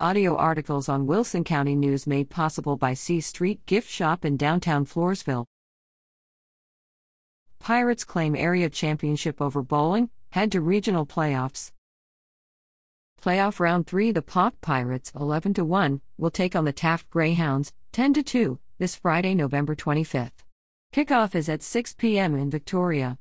Audio articles on Wilson County News made possible by C Street Gift Shop in downtown Floresville. Pirates claim area championship over Boling, head to regional playoffs. Playoff round 3 The Poth Pirates 11 to 1 will take on the Taft Greyhounds 10 to 2 this Friday, November 25th. Kickoff is at 6 p.m. in Victoria.